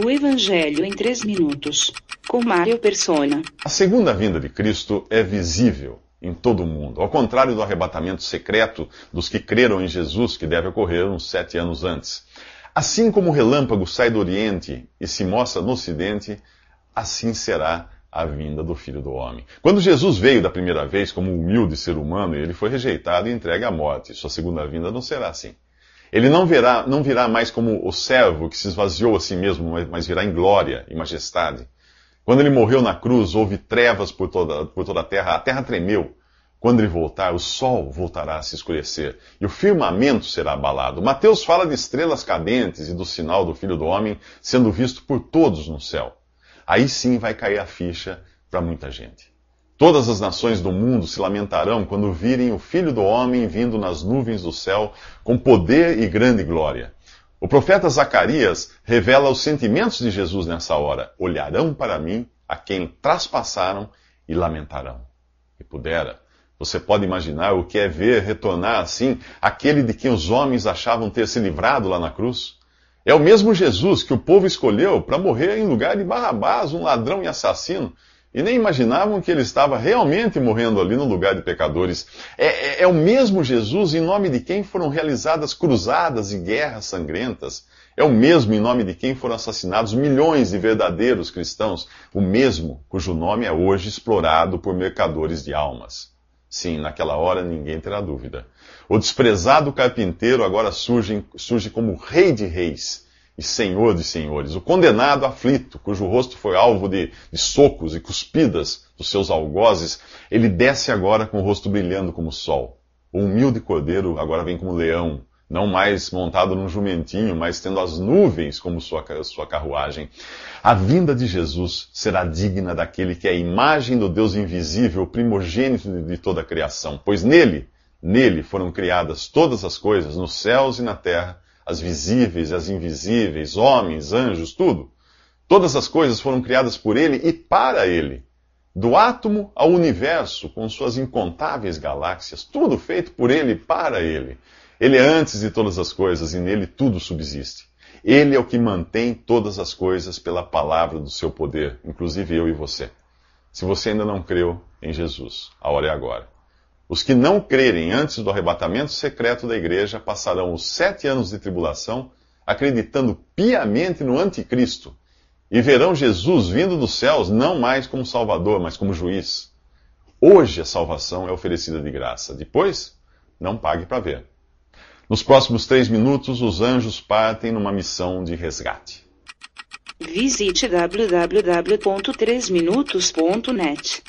O Evangelho em 3 minutos. Com Mário Persona. A segunda vinda de Cristo é visível em todo o mundo, ao contrário do arrebatamento secreto dos que creram em Jesus, que deve ocorrer uns sete anos antes. Assim como o relâmpago sai do Oriente e se mostra no Ocidente, assim será a vinda do Filho do Homem. Quando Jesus veio da primeira vez como humilde ser humano, ele foi rejeitado e entregue à morte. Sua segunda vinda não será assim. Ele não virá, não virá mais como o servo que se esvaziou a si mesmo, mas virá em glória e majestade. Quando ele morreu na cruz, houve trevas por toda, por toda a terra, a terra tremeu. Quando ele voltar, o sol voltará a se escurecer e o firmamento será abalado. Mateus fala de estrelas cadentes e do sinal do Filho do Homem sendo visto por todos no céu. Aí sim vai cair a ficha para muita gente. Todas as nações do mundo se lamentarão quando virem o Filho do Homem vindo nas nuvens do céu com poder e grande glória. O profeta Zacarias revela os sentimentos de Jesus nessa hora. Olharão para mim a quem traspassaram e lamentarão. E pudera. Você pode imaginar o que é ver retornar assim aquele de quem os homens achavam ter se livrado lá na cruz? É o mesmo Jesus que o povo escolheu para morrer em lugar de Barrabás, um ladrão e assassino e nem imaginavam que ele estava realmente morrendo ali no lugar de pecadores. É, é, é, o mesmo Jesus em nome de quem foram realizadas cruzadas e guerras sangrentas. É o mesmo em nome de quem foram assassinados milhões de verdadeiros cristãos. O mesmo cujo nome é hoje explorado por mercadores de almas. Sim, naquela hora ninguém terá dúvida. O desprezado carpinteiro agora surge, surge como rei de reis e Senhor de senhores, o condenado aflito, cujo rosto foi alvo de, de, socos e cuspidas dos seus algozes, ele desce agora com o rosto brilhando como o sol. O humilde cordeiro agora vem como leão, não mais montado num jumentinho, mas tendo as nuvens como sua, sua carruagem. A vinda de Jesus será digna daquele que é a imagem do Deus invisível, primogênito de toda a criação, pois nele, nele foram criadas todas as coisas, nos céus e na terra, as visíveis e as invisíveis, homens, anjos, tudo. Todas as coisas foram criadas por ele e para ele. Do átomo ao universo, com suas incontáveis galáxias, tudo feito por ele e para ele. Ele é antes de todas as coisas e nele tudo subsiste. Ele é o que mantém todas as coisas pela palavra do seu poder, inclusive eu e você. Se você ainda não creu em Jesus, a hora é agora. Os que não crerem antes do arrebatamento secreto da igreja passarão os sete anos de tribulação acreditando piamente no anticristo e verão Jesus vindo dos céus não mais como Salvador, mas como juiz. Hoje a salvação é oferecida de graça. Depois, não pague para ver. Nos próximos três minutos, os anjos partem numa missão de resgate. Visite www.3minutos.net.